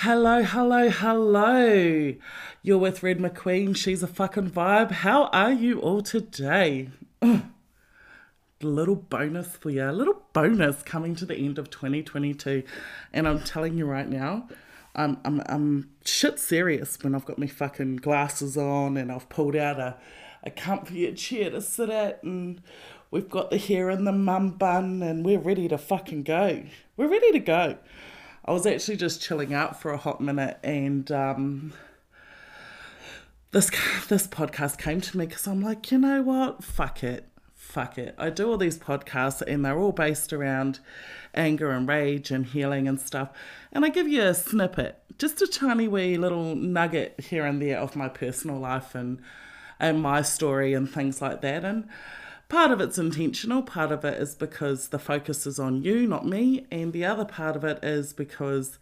Hello, hello, hello. You're with Red McQueen. She's a fucking vibe. How are you all today? Ugh. Little bonus for you, a little bonus coming to the end of 2022. And I'm telling you right now, I'm, I'm, I'm shit serious when I've got my fucking glasses on and I've pulled out a, a comfier chair to sit at and we've got the hair in the mum bun and we're ready to fucking go. We're ready to go. I was actually just chilling out for a hot minute and um, this this podcast came to me because I'm like, you know what? Fuck it. Fuck it. I do all these podcasts and they're all based around anger and rage and healing and stuff. And I give you a snippet, just a tiny wee little nugget here and there of my personal life and and my story and things like that. And part of it's intentional, part of it is because the focus is on you, not me, and the other part of it is because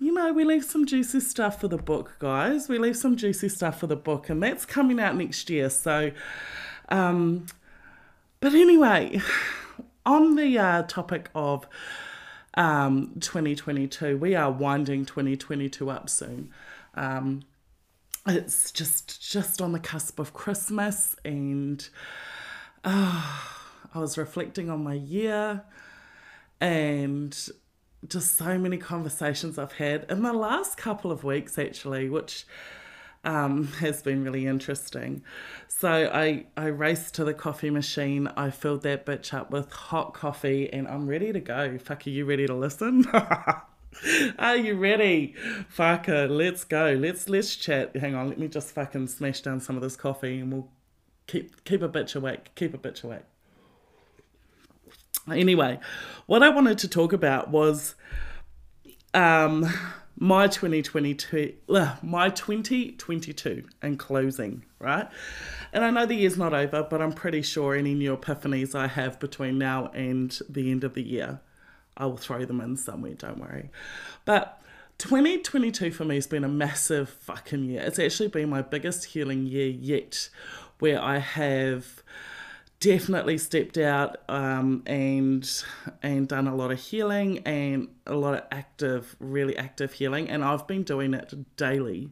you know, we leave some juicy stuff for the book, guys. We leave some juicy stuff for the book, and that's coming out next year. So, um, but anyway, on the uh, topic of um, 2022, we are winding 2022 up soon. Um, it's just just on the cusp of Christmas, and I was reflecting on my year and just so many conversations I've had in the last couple of weeks, actually, which um, has been really interesting. So I, I raced to the coffee machine. I filled that bitch up with hot coffee, and I'm ready to go. Fuck, are you ready to listen? Are you ready? Fucker, let's go. Let's let's chat. Hang on, let me just fucking smash down some of this coffee and we'll keep keep a bitch awake. Keep a bitch awake. Anyway, what I wanted to talk about was um, my 2022, uh, my 2022 and closing, right? And I know the year's not over, but I'm pretty sure any new epiphanies I have between now and the end of the year, I will throw them in somewhere, don't worry. But 2022 for me has been a massive fucking year. It's actually been my biggest healing year yet, where I have definitely stepped out um, and and done a lot of healing and a lot of active, really active healing, and I've been doing it daily.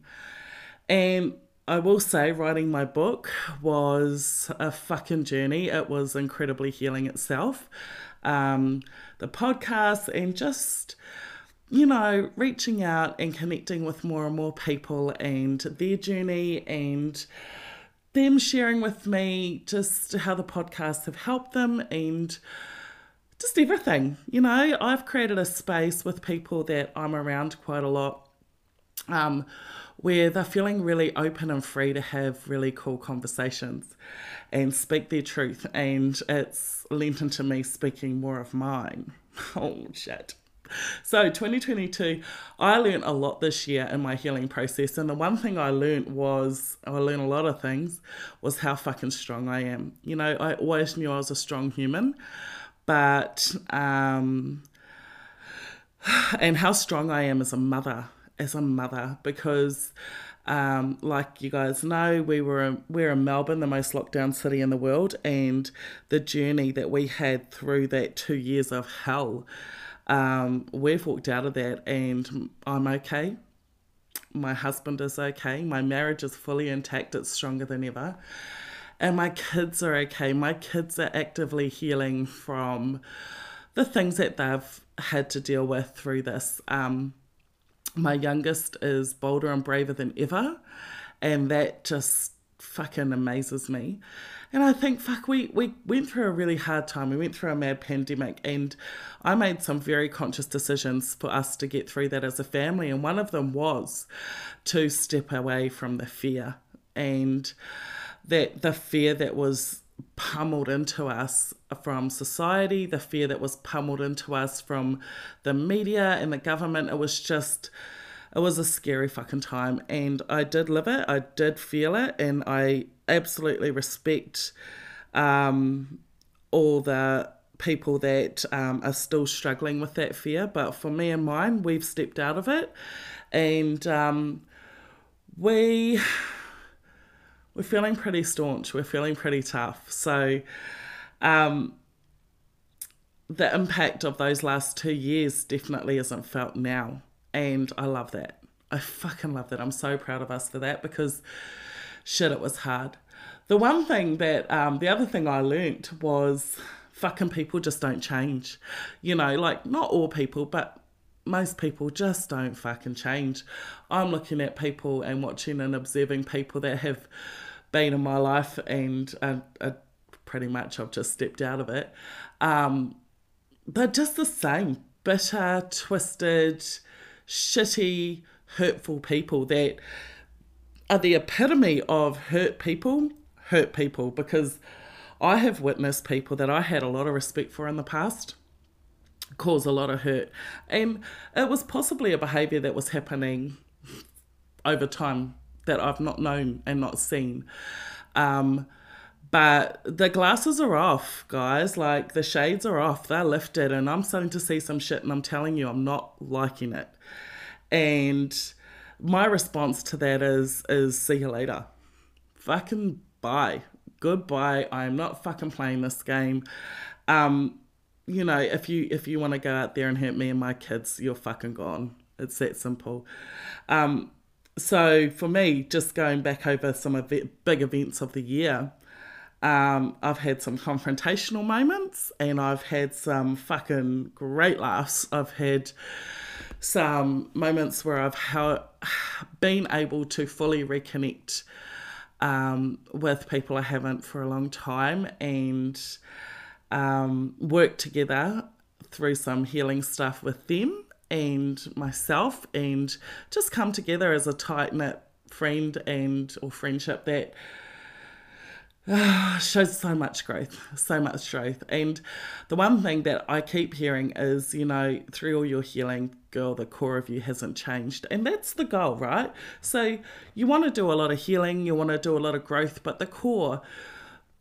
And I will say, writing my book was a fucking journey. It was incredibly healing itself. Um, the podcast and just you know, reaching out and connecting with more and more people and their journey and them sharing with me just how the podcasts have helped them and just everything. You know, I've created a space with people that I'm around quite a lot um, where they're feeling really open and free to have really cool conversations and speak their truth. And it's lent into me speaking more of mine. Oh, shit. So 2022, I learned a lot this year in my healing process, and the one thing I learned was I learned a lot of things was how fucking strong I am. You know, I always knew I was a strong human, but um, and how strong I am as a mother, as a mother, because. Um, like you guys know, we were we're in Melbourne, the most locked down city in the world, and the journey that we had through that two years of hell um, we've walked out of that and I'm okay. My husband is okay. My marriage is fully intact. It's stronger than ever. And my kids are okay. My kids are actively healing from the things that they've had to deal with through this. Um, my youngest is bolder and braver than ever. And that just fucking amazes me. And I think, fuck, we, we went through a really hard time. We went through a mad pandemic, and I made some very conscious decisions for us to get through that as a family. And one of them was to step away from the fear and that the fear that was pummeled into us from society, the fear that was pummeled into us from the media and the government. It was just it was a scary fucking time and I did live it, I did feel it, and I absolutely respect um, all the people that um, are still struggling with that fear. But for me and mine, we've stepped out of it, and um, we we're feeling pretty staunch. We're feeling pretty tough. So. Um, the impact of those last two years definitely isn't felt now. And I love that. I fucking love that. I'm so proud of us for that because shit, it was hard. The one thing that, um, the other thing I learnt was fucking people just don't change. You know, like not all people, but most people just don't fucking change. I'm looking at people and watching and observing people that have been in my life and uh, uh, pretty much I've just stepped out of it. Um, they're just the same bitter, twisted, shitty, hurtful people that are the epitome of hurt people, hurt people, because I have witnessed people that I had a lot of respect for in the past cause a lot of hurt. And it was possibly a behaviour that was happening over time that I've not known and not seen. Um, but the glasses are off, guys. Like the shades are off, they're lifted, and I'm starting to see some shit, and I'm telling you, I'm not liking it. And my response to that is is see you later. Fucking bye. Goodbye. I am not fucking playing this game. Um, you know, if you if you want to go out there and hurt me and my kids, you're fucking gone. It's that simple. Um, so for me, just going back over some of the big events of the year, um, I've had some confrontational moments and I've had some fucking great laughs. I've had some moments where I've been able to fully reconnect um, with people I haven't for a long time and um, work together through some healing stuff with them and myself and just come together as a tight knit friend and or friendship that shows so much growth, so much growth. And the one thing that I keep hearing is, you know, through all your healing, girl, the core of you hasn't changed. And that's the goal, right? So you want to do a lot of healing, you want to do a lot of growth, but the core,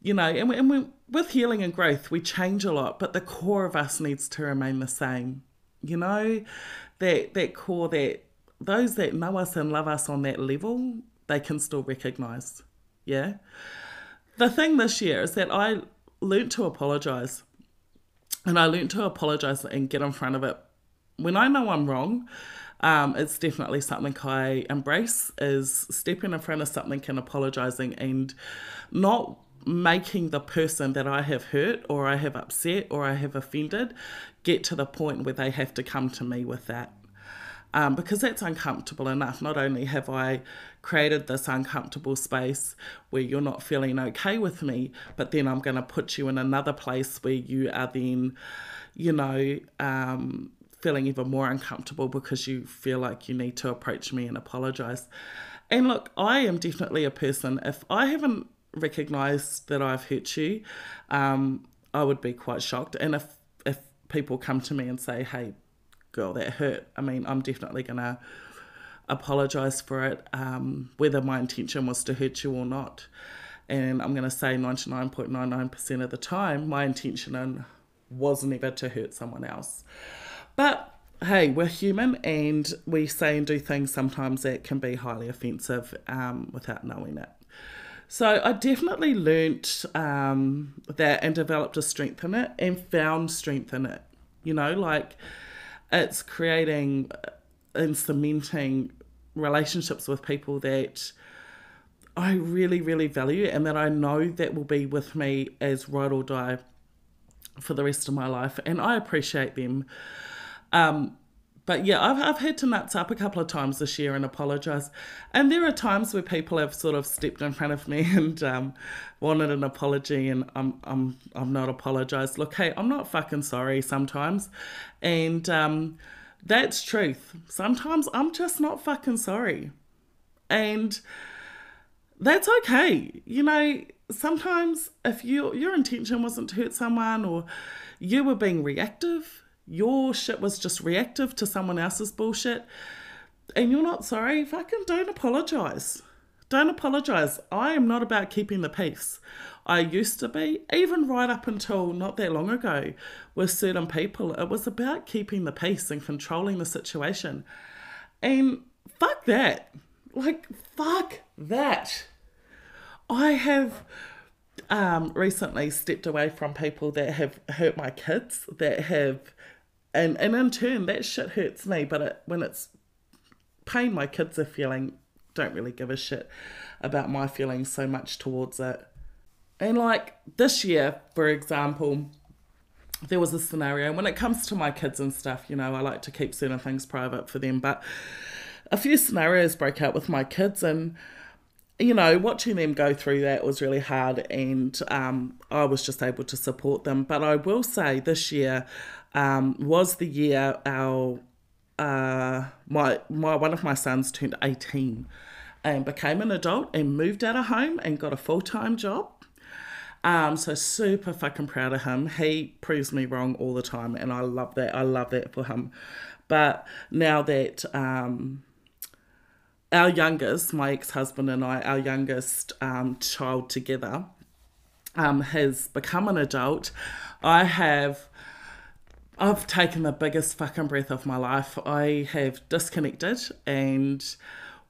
you know, and, we, and we, with healing and growth, we change a lot, but the core of us needs to remain the same. You know, that that core that those that know us and love us on that level, they can still recognize. Yeah. The thing this year is that I learnt to apologize. And I learnt to apologize and get in front of it. When I know I'm wrong, um, it's definitely something I embrace is stepping in front of something and apologizing and not making the person that I have hurt or I have upset or I have offended get to the point where they have to come to me with that. Um, because that's uncomfortable enough. Not only have I created this uncomfortable space where you're not feeling okay with me, but then I'm going to put you in another place where you are then, you know, um, feeling even more uncomfortable because you feel like you need to approach me and apologize. And look, I am definitely a person, if I haven't recognized that I've hurt you, um, I would be quite shocked. And if if people come to me and say, "Hey, girl, that hurt," I mean, I'm definitely gonna apologize for it, um, whether my intention was to hurt you or not. And I'm gonna say 99.99% of the time, my intention was never to hurt someone else. But hey, we're human and we say and do things sometimes that can be highly offensive um, without knowing it. So I definitely learnt um, that and developed a strength in it and found strength in it. You know, like it's creating and cementing relationships with people that I really, really value and that I know that will be with me as ride or die for the rest of my life. And I appreciate them. Um, but yeah, I've, I've had to nuts up a couple of times this year and apologise. And there are times where people have sort of stepped in front of me and um, wanted an apology, and I'm I'm I'm not apologised. Look, hey, I'm not fucking sorry sometimes, and um, that's truth. Sometimes I'm just not fucking sorry, and that's okay. You know, sometimes if you your intention wasn't to hurt someone or you were being reactive your shit was just reactive to someone else's bullshit and you're not sorry, fucking don't apologize. Don't apologize. I am not about keeping the peace. I used to be, even right up until not that long ago, with certain people, it was about keeping the peace and controlling the situation. And fuck that. Like, fuck that. I have um, recently stepped away from people that have hurt my kids, that have and and in turn that shit hurts me but it, when it's pain my kids are feeling, don't really give a shit about my feelings so much towards it. And like this year, for example, there was a scenario when it comes to my kids and stuff, you know, I like to keep certain things private for them, but a few scenarios broke out with my kids and you know, watching them go through that was really hard, and um, I was just able to support them. But I will say this year um, was the year our uh, my my one of my sons turned eighteen and became an adult and moved out of home and got a full time job. Um, so super fucking proud of him. He proves me wrong all the time, and I love that. I love that for him. But now that um, our youngest, my ex husband and I, our youngest um, child together, um, has become an adult, I have. I've taken the biggest fucking breath of my life. I have disconnected, and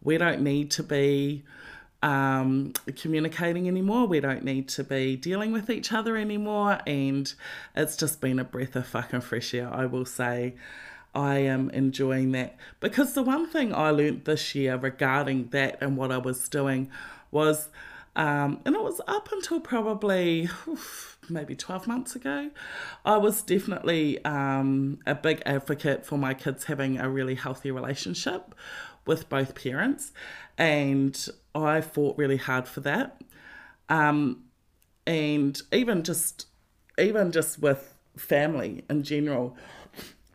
we don't need to be um, communicating anymore. We don't need to be dealing with each other anymore. And it's just been a breath of fucking fresh air, I will say. I am enjoying that. Because the one thing I learnt this year regarding that and what I was doing was, um, and it was up until probably oof, maybe 12 months ago, I was definitely um, a big advocate for my kids having a really healthy relationship with both parents. And I fought really hard for that. Um, and even just, even just with family in general,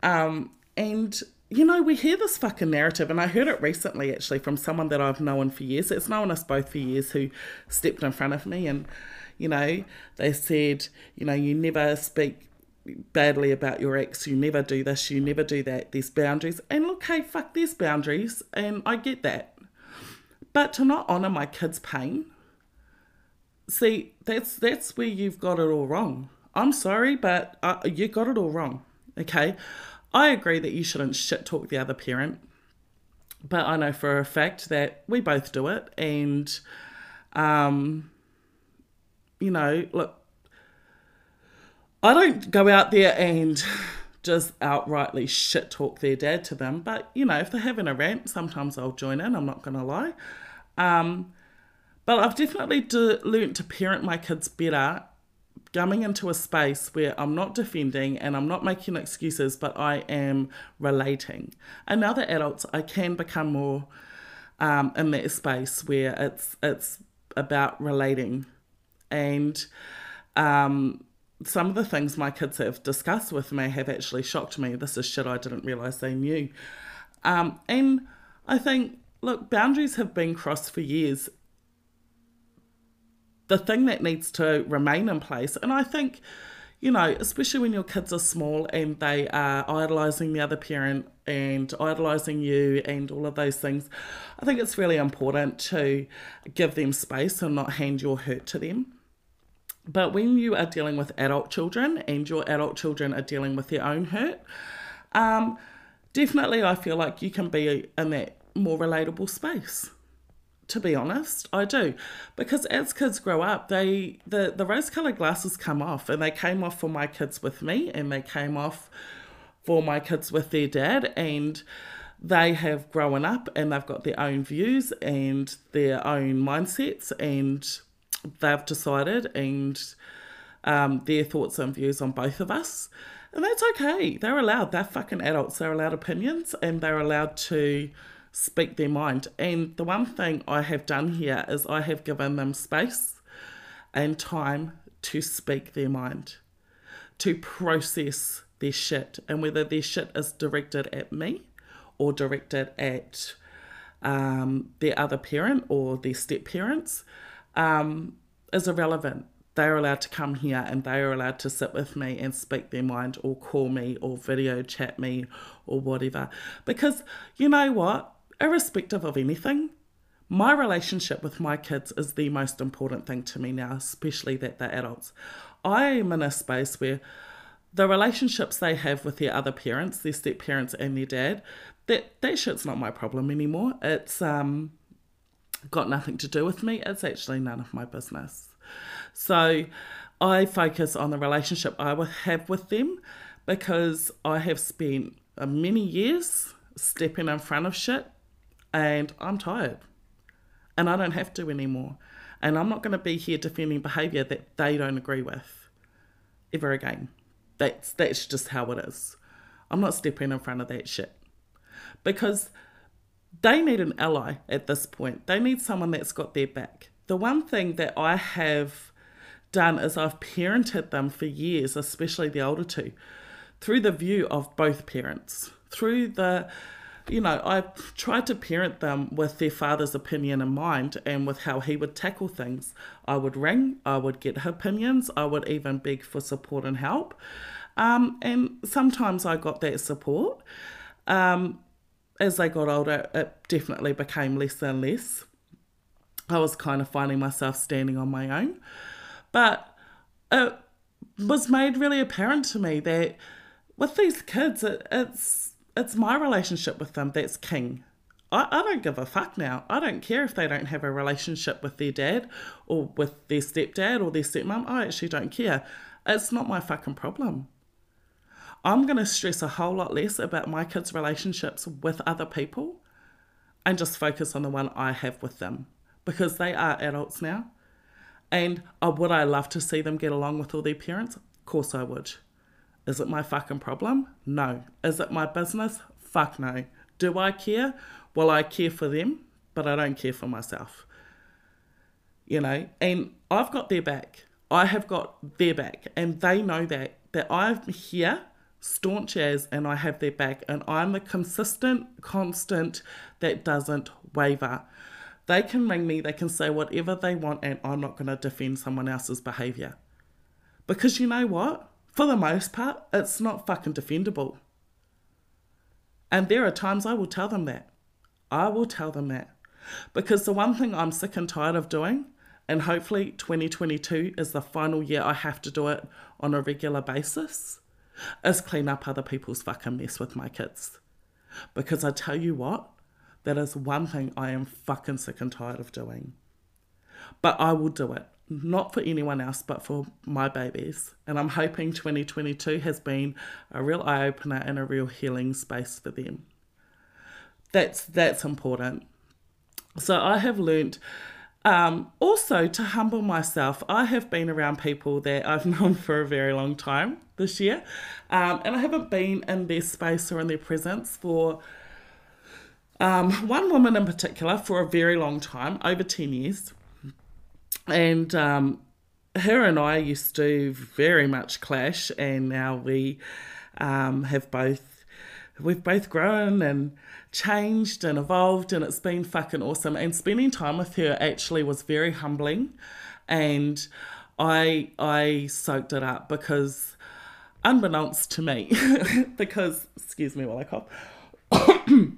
um, and you know, we hear this fucking narrative, and I heard it recently actually from someone that I've known for years. It's known us both for years who stepped in front of me, and you know, they said, you know, you never speak badly about your ex, you never do this, you never do that. There's boundaries, and look, hey, fuck, there's boundaries, and I get that. But to not honour my kids' pain, see, that's that's where you've got it all wrong. I'm sorry, but uh, you got it all wrong. Okay, I agree that you shouldn't shit talk the other parent, but I know for a fact that we both do it. And, um, you know, look, I don't go out there and just outrightly shit talk their dad to them, but, you know, if they're having a rant, sometimes I'll join in, I'm not to lie. Um, but I've definitely de- learned to parent my kids better coming into a space where I'm not defending and I'm not making excuses, but I am relating. And other adults, I can become more um, in that space where it's it's about relating, and um, some of the things my kids have discussed with me have actually shocked me. This is shit I didn't realize they knew, um, and I think look, boundaries have been crossed for years, the thing that needs to remain in place. And I think, you know, especially when your kids are small and they are idolizing the other parent and idolizing you and all of those things, I think it's really important to give them space and not hand your hurt to them. But when you are dealing with adult children and your adult children are dealing with their own hurt, um, definitely I feel like you can be in that more relatable space to be honest. I do. Because as kids grow up they the, the rose colored glasses come off and they came off for my kids with me and they came off for my kids with their dad and they have grown up and they've got their own views and their own mindsets and they've decided and um, their thoughts and views on both of us. And that's okay. They're allowed they're fucking adults they're allowed opinions and they're allowed to speak their mind. And the one thing I have done here is I have given them space and time to speak their mind, to process their shit, and whether their shit is directed at me or directed at um, their other parent or their step parents um, is irrelevant. They're allowed to come here and they are allowed to sit with me and speak their mind or call me or video chat me or whatever. Because you know what? irrespective of anything, my relationship with my kids is the most important thing to me now, especially that they're adults. I am in a space where the relationships they have with their other parents, their step parents and their dad, that that shit's not my problem anymore. It's um got nothing to do with me. It's actually none of my business. So I focus on the relationship I have with them because I have spent uh, many years stepping in front of shit and I'm tired. And I don't have to anymore. And I'm not going to be here defending behaviour that they don't agree with ever again. That's that's just how it is. I'm not stepping in front of that shit. Because they need an ally at this point. They need someone that's got their back. The one thing that I have done is I've parented them for years, especially the older two, through the view of both parents, through the you know, I tried to parent them with their father's opinion in mind and with how he would tackle things. I would ring, I would get opinions, I would even beg for support and help. Um, and sometimes I got that support. Um, as they got older, it definitely became less and less. I was kind of finding myself standing on my own. But it was made really apparent to me that with these kids, it, it's it's my relationship with them that's king. I, I don't give a fuck now. I don't care if they don't have a relationship with their dad or with their stepdad or their stepmom. I actually don't care. It's not my fucking problem. I'm going to stress a whole lot less about my kids' relationships with other people and just focus on the one I have with them because they are adults now. And uh, would I love to see them get along with all their parents? Of course I would. Is it my fucking problem? No. Is it my business? Fuck no. Do I care? Well, I care for them, but I don't care for myself. You know, and I've got their back. I have got their back, and they know that that I'm here staunch as and I have their back and I'm the consistent constant that doesn't waver. They can ring me, they can say whatever they want and I'm not going to defend someone else's behavior. Because you know what? For the most part, it's not fucking defendable. And there are times I will tell them that. I will tell them that. Because the one thing I'm sick and tired of doing, and hopefully 2022 is the final year I have to do it on a regular basis, is clean up other people's fucking mess with my kids. Because I tell you what, that is one thing I am fucking sick and tired of doing. But I will do it, not for anyone else, but for my babies. And I'm hoping 2022 has been a real eye opener and a real healing space for them. That's that's important. So I have learnt um, also, to humble myself, I have been around people that I've known for a very long time this year, um, and I haven't been in their space or in their presence for um, one woman in particular for a very long time, over 10 years. And um, her and I used to very much clash, and now we um, have both we've both grown and changed and evolved and it's been fucking awesome. And spending time with her actually was very humbling. And I I soaked it up because unbeknownst to me because excuse me while I cough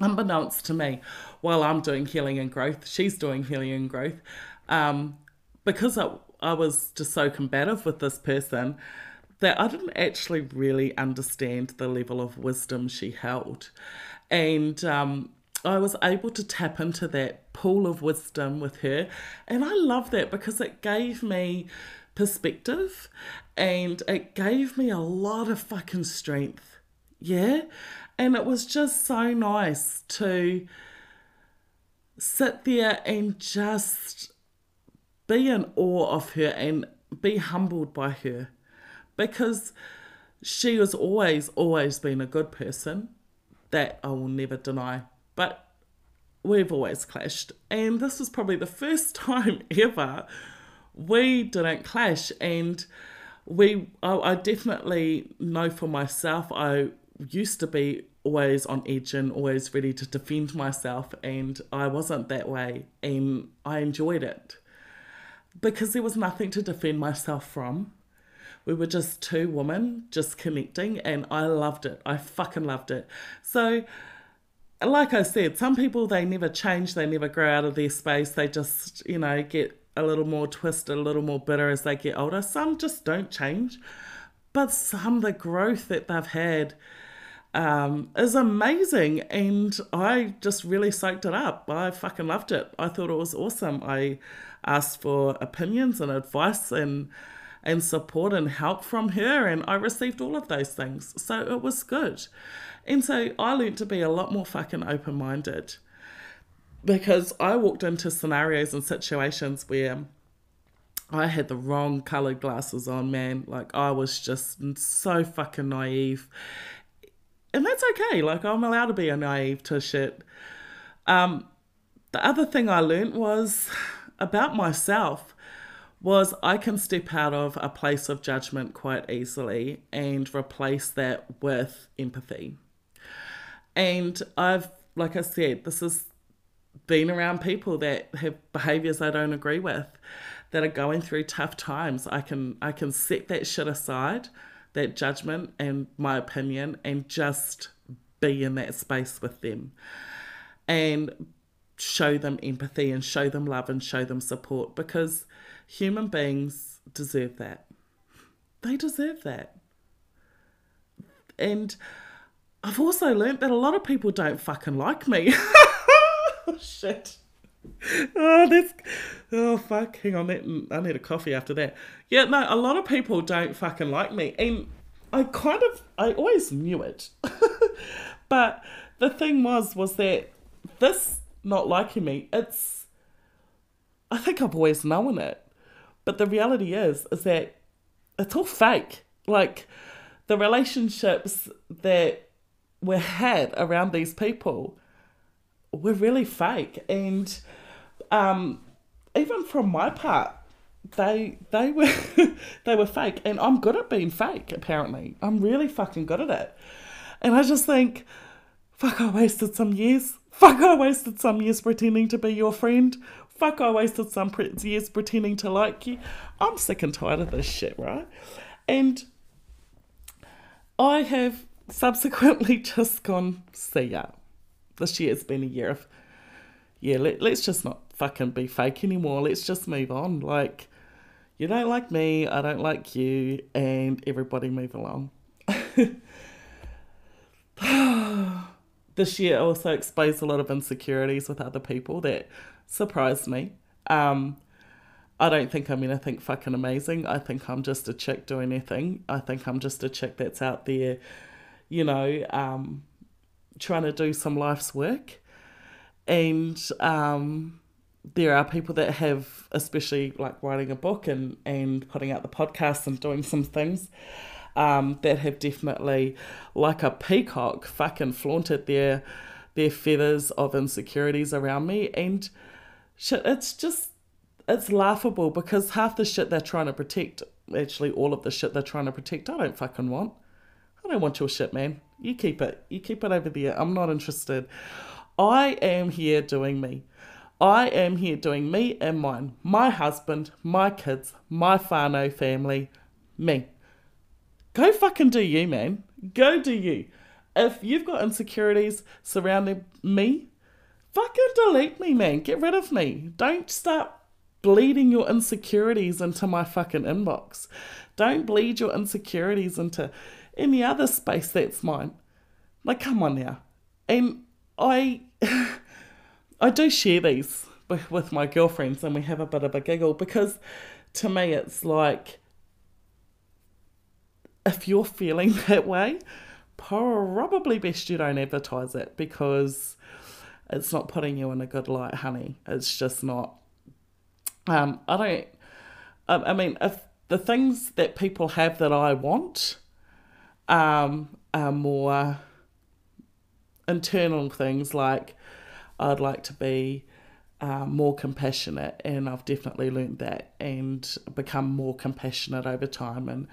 unbeknownst to me while I'm doing healing and growth she's doing healing and growth um, because I, I was just so combative with this person that I didn't actually really understand the level of wisdom she held. And um, I was able to tap into that pool of wisdom with her. And I love that because it gave me perspective and it gave me a lot of fucking strength. Yeah. And it was just so nice to sit there and just be in awe of her and be humbled by her because she has always, always been a good person. That I will never deny. But we've always clashed. And this was probably the first time ever we didn't clash. And we, I, I definitely know for myself, I used to be always on edge and always ready to defend myself. And I wasn't that way. And I enjoyed it because there was nothing to defend myself from we were just two women just connecting, and I loved it. I fucking loved it. So, like I said, some people they never change, they never grow out of their space, they just, you know, get a little more twisted, a little more bitter as they get older. Some just don't change, but some, the growth that they've had um, is amazing, and I just really soaked it up. I fucking loved it. I thought it was awesome. I asked for opinions and advice and and support and help from her, and I received all of those things. So it was good. And so I learned to be a lot more fucking open minded. because I walked into scenarios and situations where I had the wrong colored glasses on, man. Like I was just so fucking naive. And that's okay. Like I'm allowed to be a naive to shit. Um, the other thing I learned was about myself was I can step out of a place of judgment quite easily and replace that with empathy. And I've, like I said, this has been around people that have behaviors I don't agree with, that are going through tough times. I can I can set that shit aside, that judgment and my opinion, and just be in that space with them. And show them empathy and show them love and show them support because human beings deserve that. They deserve that. And I've also learnt that a lot of people don't fucking like me. oh, shit. Oh, that's. Oh, fuck. Hang on. That, I need a coffee after that. Yeah, no, a lot of people don't fucking like me. And I kind of. I always knew it. but the thing was, was that this not liking me, it's. I think I've always known it. But the reality is, is that it's all fake. Like, the relationships that we had around these people were really fake. And um, even from my part, they they were they were fake. And I'm good at being fake, apparently. I'm really fucking good at it. And I just think, fuck, I wasted some years Fuck, I wasted some years pretending to be your friend. Fuck, I wasted some years pretending to like you. I'm sick and tired of this shit, right? And I have subsequently just gone, see ya. This year has been a year of, yeah, let, let's just not fucking be fake anymore. Let's just move on. Like, you don't like me, I don't like you, and everybody move along. this year also exposed a lot of insecurities with other people that surprised me. Um, I don't think I'm anything fucking amazing. I think I'm just a chick doing anything. I think I'm just a chick that's out there, you know, um, trying to do some life's work. And um, there are people that have, especially like writing a book and, and putting out the podcast and doing some things, um, that have definitely, like a peacock, fucking flaunted their their feathers of insecurities around me, and shit, it's just it's laughable because half the shit they're trying to protect, actually all of the shit they're trying to protect, I don't fucking want. I don't want your shit, man. You keep it. You keep it over there. I'm not interested. I am here doing me. I am here doing me and mine. My husband, my kids, my whānau family, me. Go fucking do you, man. Go do you. If you've got insecurities surrounding me, fucking delete me, man. Get rid of me. Don't start bleeding your insecurities into my fucking inbox. Don't bleed your insecurities into any other space that's mine. Like, come on now. And I, I do share these with, my girlfriends, and we have a bit of a giggle because, to me, it's like if you're feeling that way, probably best you don't advertise it because it's not putting you in a good light, honey. It's just not. Um, I don't. I, I mean, if the things that people have that I want um, are more internal things, like I'd like to be uh, more compassionate, and I've definitely learned that and become more compassionate over time and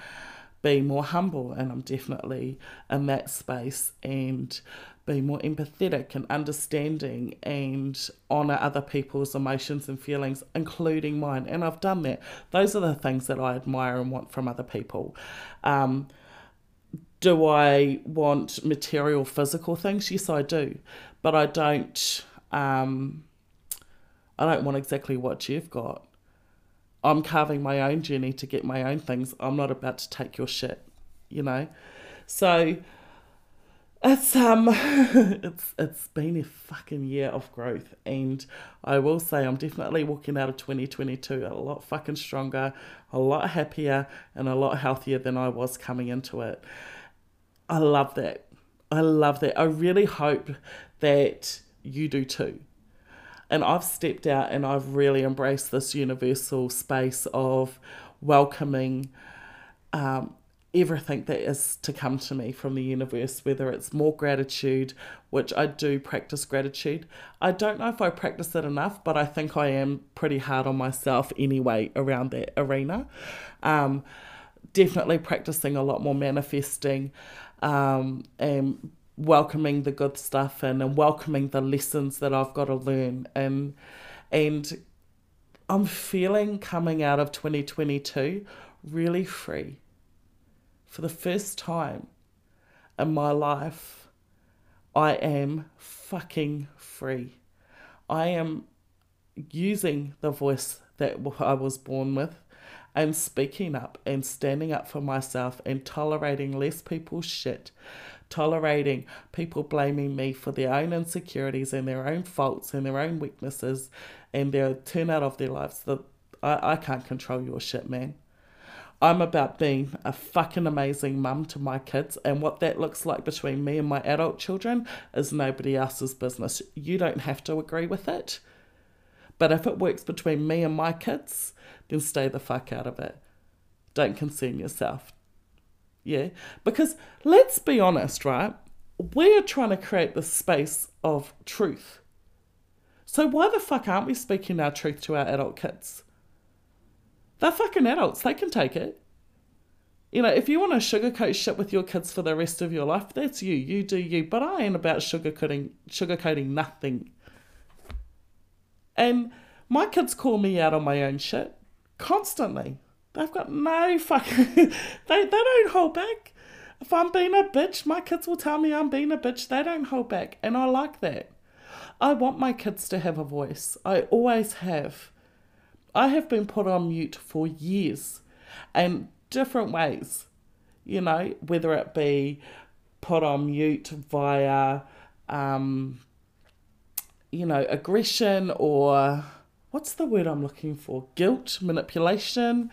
be more humble, and I'm definitely in that space, and be more empathetic and understanding and honor other people's emotions and feelings, including mine. And I've done that. Those are the things that I admire and want from other people. Um, do I want material, physical things? Yes, I do, but I don't. Um, I don't want exactly what you've got. I'm carving my own journey to get my own things. I'm not about to take your shit, you know. So it's um it's it's been a fucking year of growth and I will say I'm definitely walking out of 2022 a lot fucking stronger, a lot happier and a lot healthier than I was coming into it. I love that. I love that. I really hope that you do too. And I've stepped out and I've really embraced this universal space of welcoming um, everything that is to come to me from the universe, whether it's more gratitude, which I do practice gratitude. I don't know if I practice it enough, but I think I am pretty hard on myself anyway around that arena. Um, definitely practicing a lot more manifesting um, and welcoming the good stuff and, and welcoming the lessons that I've got to learn and and I'm feeling coming out of 2022 really free for the first time in my life, I am fucking free. I am using the voice that I was born with and speaking up and standing up for myself and tolerating less people's shit, tolerating people blaming me for their own insecurities and their own faults and their own weaknesses and their turnout of their lives. The, I, I can't control your shit, man. I'm about being a fucking amazing mum to my kids, and what that looks like between me and my adult children is nobody else's business. You don't have to agree with it. But if it works between me and my kids, then stay the fuck out of it. Don't concern yourself. Yeah? Because let's be honest, right? We're trying to create this space of truth. So why the fuck aren't we speaking our truth to our adult kids? They're fucking adults. They can take it. You know, if you want to sugarcoat shit with your kids for the rest of your life, that's you. You do you. But I ain't about sugarcoating sugarcoating nothing. And my kids call me out on my own shit constantly. They've got no fucking they they don't hold back. If I'm being a bitch, my kids will tell me I'm being a bitch. They don't hold back. And I like that. I want my kids to have a voice. I always have. I have been put on mute for years and different ways, you know, whether it be put on mute via, um, you know, aggression or what's the word I'm looking for? Guilt, manipulation,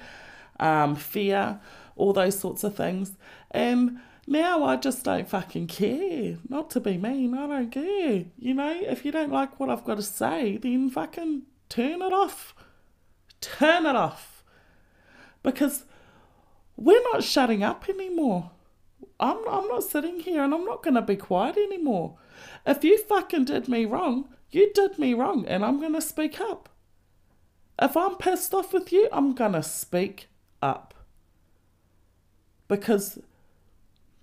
um, fear, all those sorts of things. And now I just don't fucking care. Not to be mean, I don't care. You know, if you don't like what I've got to say, then fucking turn it off. Turn it off. Because we're not shutting up anymore. I'm, I'm not sitting here and I'm not going to be quiet anymore. If you fucking did me wrong, you did me wrong and I'm going to speak up. If I'm pissed off with you, I'm going to speak up. Because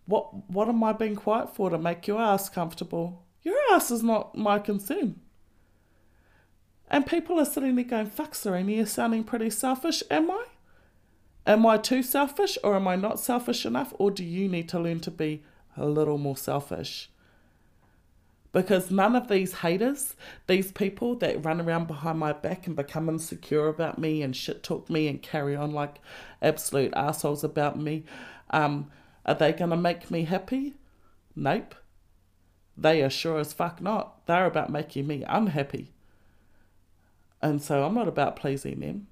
what what am I being quiet for to make your ass comfortable? Your ass is not my concern. And people are sitting there going, fuck, Serena, you're sounding pretty selfish. Am I? Am I too selfish or am I not selfish enough? Or do you need to learn to be a little more selfish? Because none of these haters, these people that run around behind my back and become insecure about me and shit talk me and carry on like absolute assholes about me, um, are they to make me happy? Nope. They are sure as fuck not. They're about making me unhappy. And so I'm not about pleasing them.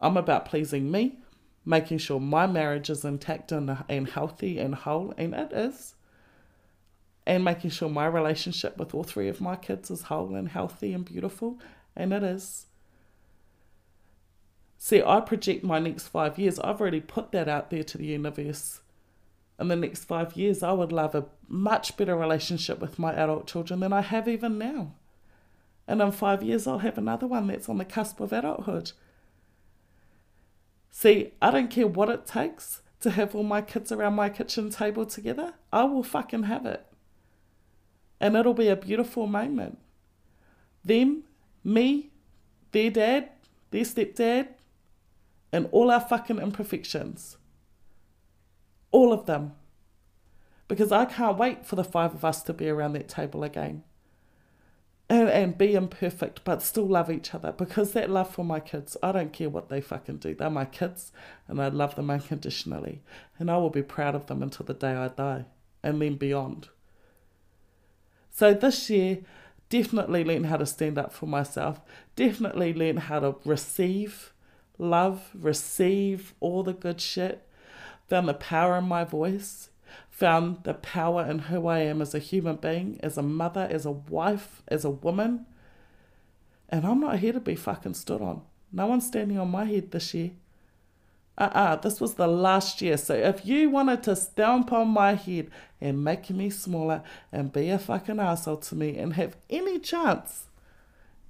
I'm about pleasing me, making sure my marriage is intact and, and healthy and whole, and it is. And making sure my relationship with all three of my kids is whole and healthy and beautiful, and it is. See, I project my next five years. I've already put that out there to the universe. In the next five years, I would love a much better relationship with my adult children than I have even now. And in five years, I'll have another one that's on the cusp of adulthood. See, I don't care what it takes to have all my kids around my kitchen table together. I will fucking have it. And it'll be a beautiful moment. Them, me, their dad, their stepdad, and all our fucking imperfections. All of them. Because I can't wait for the five of us to be around that table again and, and be imperfect but still love each other because that love for my kids i don't care what they fucking do they're my kids and i love them unconditionally and i will be proud of them until the day i die and then beyond so this year definitely learn how to stand up for myself definitely learn how to receive love receive all the good shit found the power in my voice found the power in who I am as a human being, as a mother, as a wife, as a woman, And I'm not here to be fucking stood on. No one's standing on my head this year. Uh uh-uh, uh this was the last year. So if you wanted to stomp on my head and make me smaller and be a fucking asshole to me and have any chance,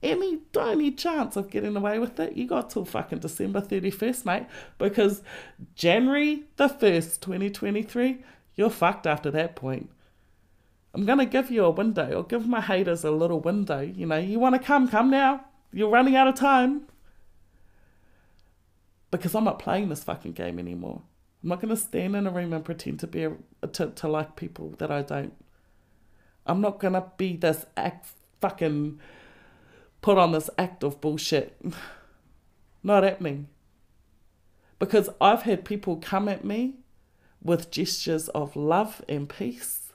any tiny chance of getting away with it, you got till fucking December 31st, mate. Because January the 1st, 2023, you're fucked after that point. I'm going to give you a window or give my haters a little window. You know, you want to come, come now. You're running out of time. Because I'm not playing this fucking game anymore. I'm not to stand in a room and pretend to be a, to, to like people that I don't. I'm not to be this act fucking put on this act of bullshit. Not happening. Because I've had people come at me with gestures of love and peace,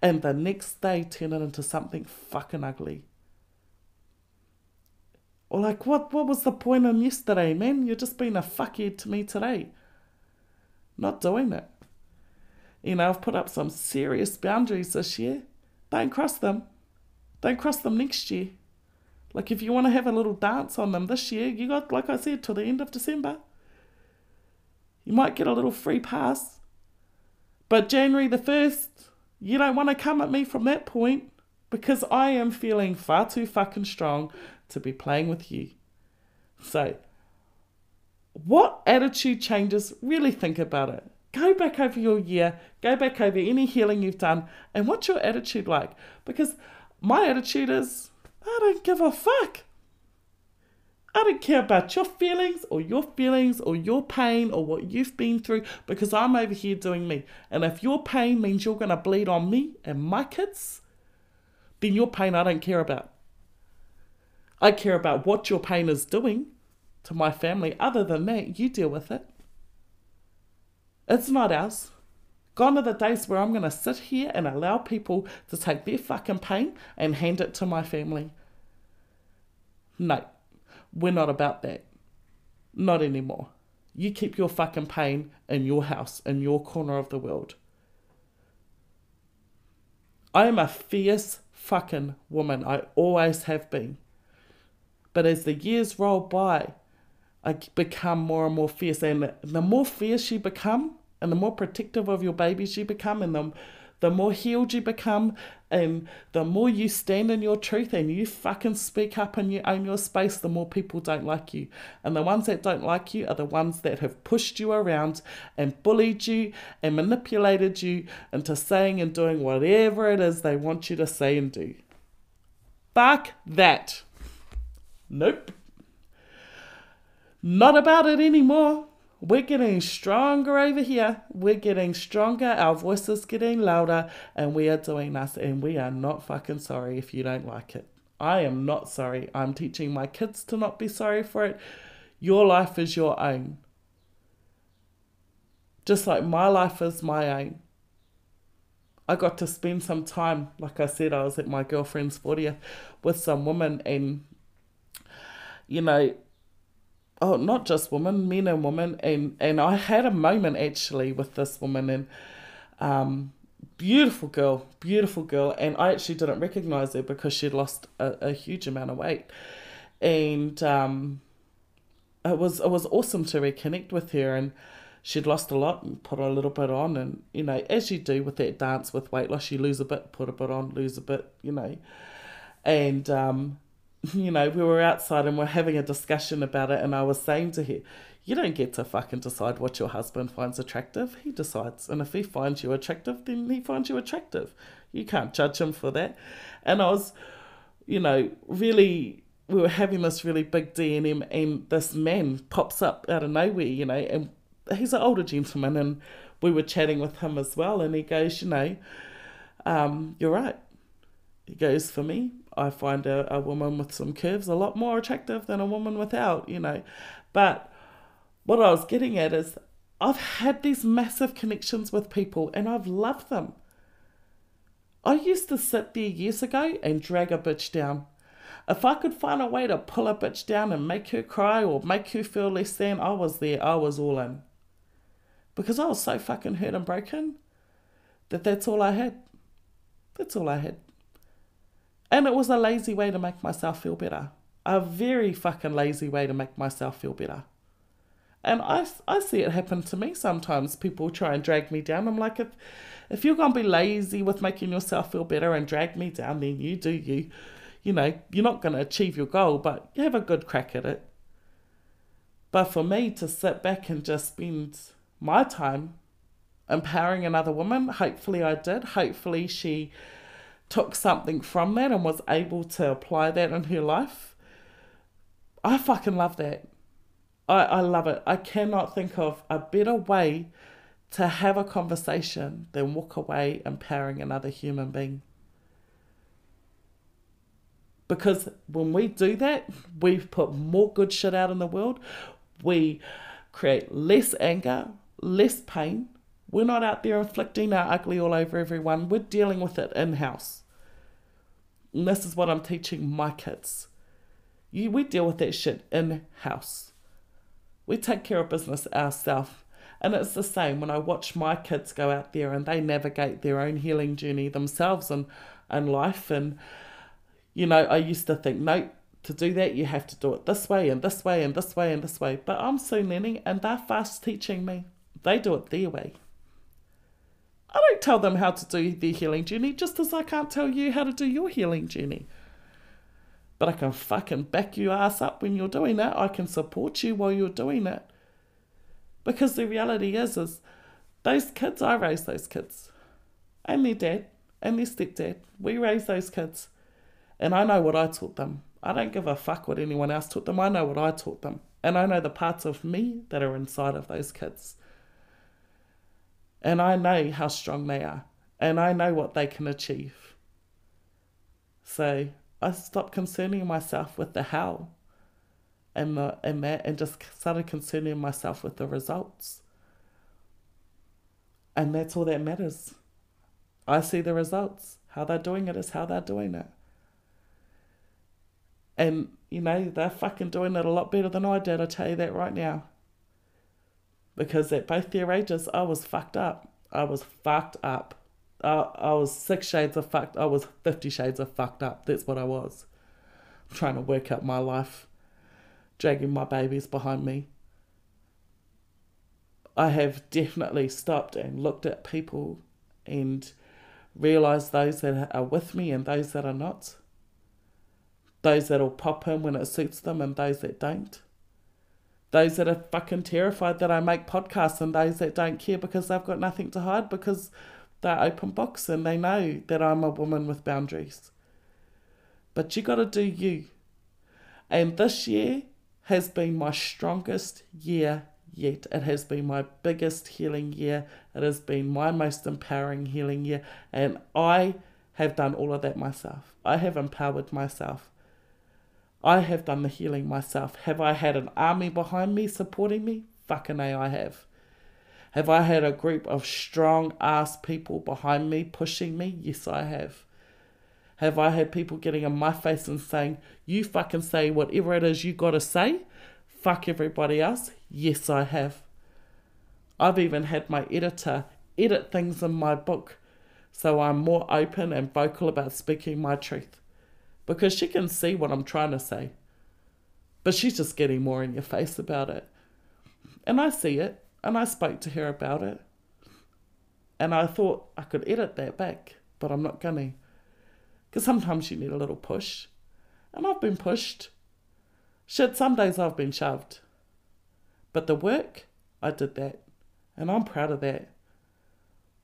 and the next day turn it into something fucking ugly. Or like, what, what was the point on yesterday, man? You're just being a fuckhead to me today. Not doing it. You know, I've put up some serious boundaries this year. Don't cross them. Don't cross them next year. Like if you want to have a little dance on them this year, you got, like I said, till the end of December. You might get a little free pass. But January the 1st, you don't want to come at me from that point because I am feeling far too fucking strong to be playing with you. So, what attitude changes? Really think about it. Go back over your year, go back over any healing you've done, and what's your attitude like? Because my attitude is I don't give a fuck. I don't care about your feelings or your feelings or your pain or what you've been through because I'm over here doing me. And if your pain means you're going to bleed on me and my kids, then your pain I don't care about. I care about what your pain is doing to my family. Other than that, you deal with it. It's not ours. Gone are the days where I'm going to sit here and allow people to take their fucking pain and hand it to my family. No, we're not about that. Not anymore. You keep your fucking pain in your house, in your corner of the world. I am a fierce fucking woman. I always have been. But as the years roll by, I become more and more fierce. And the more fierce you become, and the more protective of your babies you become, and the, the more healed you become, and the more you stand in your truth and you fucking speak up and you own your space, the more people don't like you. And the ones that don't like you are the ones that have pushed you around and bullied you and manipulated you into saying and doing whatever it is they want you to say and do. Fuck that. Nope. Not about it anymore. We're getting stronger over here. We're getting stronger. Our voices getting louder, and we are doing us. And we are not fucking sorry if you don't like it. I am not sorry. I'm teaching my kids to not be sorry for it. Your life is your own. Just like my life is my own. I got to spend some time, like I said, I was at my girlfriend's 40th with some woman, and you know, oh, not just women, men and women, and and I had a moment actually with this woman and um, beautiful girl, beautiful girl, and I actually didn't recognize her because she'd lost a, a huge amount of weight, and um, it was it was awesome to reconnect with her and. She'd lost a lot and put a little bit on, and you know, as you do with that dance with weight loss, you lose a bit, put a bit on, lose a bit, you know, and um, you know, we were outside and we're having a discussion about it, and I was saying to her, you don't get to fucking decide what your husband finds attractive. He decides. And if he finds you attractive, then he finds you attractive. You can't judge him for that. And I was, you know, really, we were having this really big DNM, and this man pops up out of nowhere, you know, and he's an older gentleman, and we were chatting with him as well, and he goes, you know, um, you're right. He goes, for me, I find a, a woman with some curves a lot more attractive than a woman without, you know. But what I was getting at is I've had these massive connections with people and I've loved them. I used to sit there years ago and drag a bitch down. If I could find a way to pull a bitch down and make her cry or make her feel less than, I was there. I was all in. Because I was so fucking hurt and broken that that's all I had. That's all I had. And it was a lazy way to make myself feel better. a very fucking lazy way to make myself feel better. And I, I see it happen to me sometimes. People try and drag me down. I'm like, if, if you're going to be lazy with making yourself feel better and drag me down, then you do you. You know, you're not going to achieve your goal, but you have a good crack at it. But for me to sit back and just spend my time empowering another woman, hopefully I did. Hopefully she took something from that and was able to apply that in her life. I fucking love that. I, I love it. I cannot think of a better way to have a conversation than walk away empowering another human being. Because when we do that, we put more good shit out in the world we create less anger, less pain. We're not out there inflicting our ugly all over everyone. We're dealing with it in house. And this is what I'm teaching my kids. You, we deal with that shit in house. We take care of business ourselves. And it's the same when I watch my kids go out there and they navigate their own healing journey themselves and, and life. And, you know, I used to think, no, to do that, you have to do it this way and this way and this way and this way. But I'm soon learning, and they're fast teaching me. They do it their way. I don't tell them how to do their healing journey, just as I can't tell you how to do your healing journey. But I can fucking back you ass up when you're doing it. I can support you while you're doing it. Because the reality is, is those kids, I raised those kids. And their dad and their stepdad. We raised those kids. And I know what I taught them. I don't give a fuck what anyone else taught them. I know what I taught them. And I know the parts of me that are inside of those kids. And I know how strong they are. And I know what they can achieve. So I stopped concerning myself with the how and, the, and that and just started concerning myself with the results. And that's all that matters. I see the results. How they're doing it is how they're doing it. And, you know, they're fucking doing it a lot better than I did, I tell you that right now. Because at both their ages, I was fucked up. I was fucked up. I, I was six shades of fucked. I was 50 shades of fucked up. That's what I was. trying to work out my life, dragging my babies behind me. I have definitely stopped and looked at people and realized those that are with me and those that are not those that'll pop in when it suits them and those that don't. Those that are fucking terrified that I make podcasts and those that don't care because they've got nothing to hide because they're open books and they know that I'm a woman with boundaries. But you got to do you. And this year has been my strongest year yet. It has been my biggest healing year. It has been my most empowering healing year. And I have done all of that myself. I have empowered myself. I have done the healing myself. Have I had an army behind me supporting me? Fucking A, I have. Have I had a group of strong ass people behind me pushing me? Yes, I have. Have I had people getting in my face and saying, you fucking say whatever it is you gotta say? Fuck everybody else? Yes, I have. I've even had my editor edit things in my book so I'm more open and vocal about speaking my truth because she can see what I'm trying to say. But she's just getting more in your face about it. And I see it, and I spoke to her about it. And I thought I could edit that back, but I'm not to. Because sometimes you need a little push. And I've been pushed. Shit, some days I've been shoved. But the work, I did that. And I'm proud of that.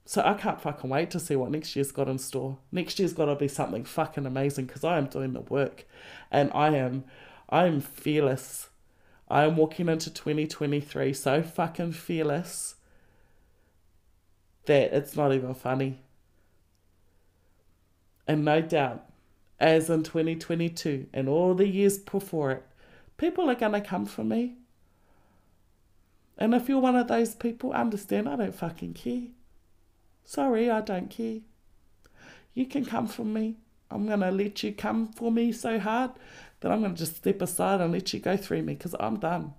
So I can't fucking wait to see what next year's got in store. Next year's got to be something fucking amazing because I am doing the work, and I am, I am fearless. I am walking into twenty twenty three so fucking fearless that it's not even funny. And no doubt, as in 2022 and all the years before it, people are going to come for me. And if you're one of those people, understand I don't fucking care. Sorry, I don't care. You can come for me. I'm going to let you come for me so hard that I'm going to just step aside and let you go through me because I'm done.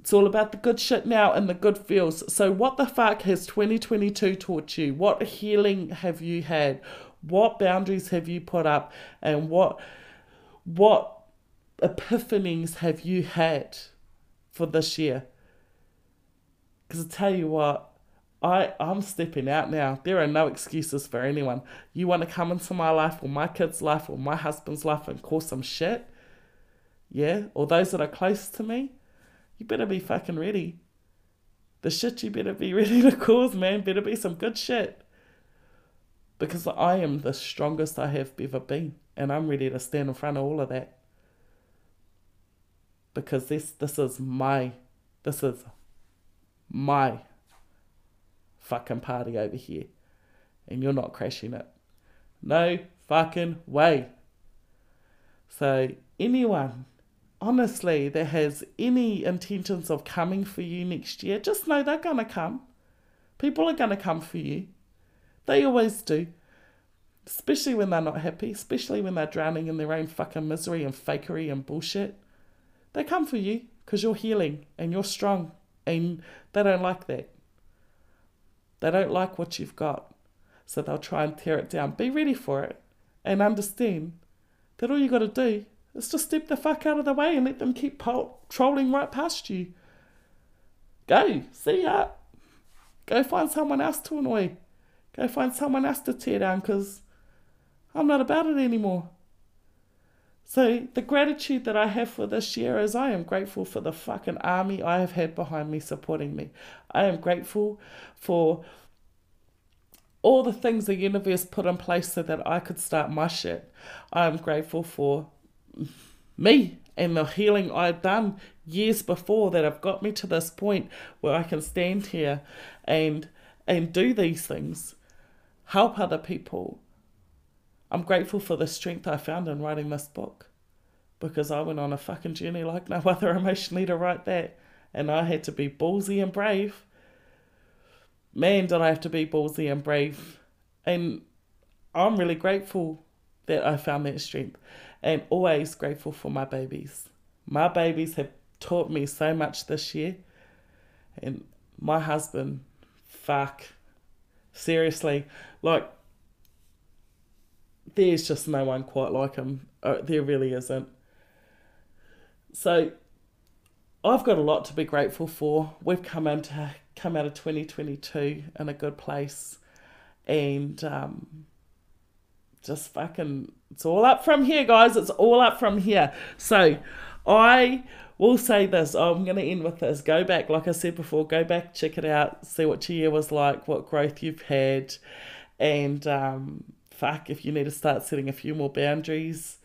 It's all about the good shit now and the good feels. So, what the fuck has 2022 taught you? What healing have you had? What boundaries have you put up? And what what epiphanies have you had for this year? Because I tell you what, I, I'm stepping out now. There are no excuses for anyone. You want to come into my life or my kid's life or my husband's life and cause some shit? Yeah? Or those that are close to me? You better be fucking ready. The shit you better be ready to cause, man, better be some good shit. Because I am the strongest I have ever been. And I'm ready to stand in front of all of that. Because this this is my this is my fucking party over here. And you're not crashing it. No fucking way. So, anyone, honestly, that has any intentions of coming for you next year, just know they're going to come. People are going to come for you. They always do. Especially when they're not happy, especially when they're drowning in their own fucking misery and fakery and bullshit. They come for you because you're healing and you're strong and they don't like that. They don't like what you've got. So they'll try and tear it down. Be ready for it and understand that all you got to do is just step the fuck out of the way and let them keep trolling right past you. Go, see ya. Go find someone else to annoy. Go find someone else to tear down because I'm not about it anymore. So the gratitude that I have for this year is I am grateful for the fucking army I have had behind me supporting me. I am grateful for all the things the universe put in place so that I could start my shit. I am grateful for me and the healing I've done years before that have got me to this point where I can stand here and and do these things, help other people, I'm grateful for the strength I found in writing this book because I went on a fucking journey like no other emotionally to write that. And I had to be ballsy and brave. Man, did I have to be ballsy and brave. And I'm really grateful that I found that strength and always grateful for my babies. My babies have taught me so much this year. And my husband, fuck, seriously, like there's just no one quite like him. Uh, there really isn't. So I've got a lot to be grateful for. We've come into come out of 2022 in a good place, and um, just fucking it's all up from here, guys. It's all up from here. So I will say this. I'm going to end with this. Go back, like I said before. Go back, check it out, see what your year was like, what growth you've had, and um, fuck, if you need to start setting a few more boundaries,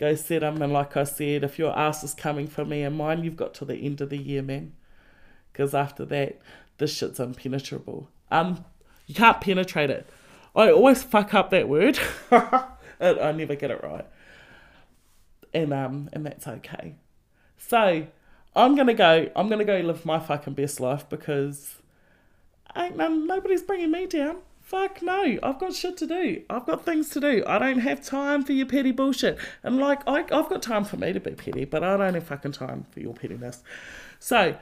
go set them. And like I said, if your ass is coming for me and mine, you've got to the end of the year, man. Because after that, this shit's impenetrable. Um, you can't penetrate it. I always fuck up that word. I never get it right. And um, and that's okay. So I'm gonna go. I'm gonna go live my fucking best life because ain't none, nobody's bringing me down. Fuck no, I've got shit to do. I've got things to do. I don't have time for your petty bullshit. And like, I, I've got time for me to be petty, but I don't have fucking time for your pettiness. So,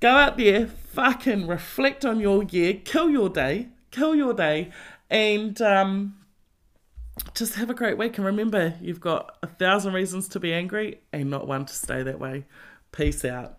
go out there, fucking reflect on your year, kill your day, kill your day, and um, just have a great week. And remember, you've got a thousand reasons to be angry and not one to stay that way. Peace out.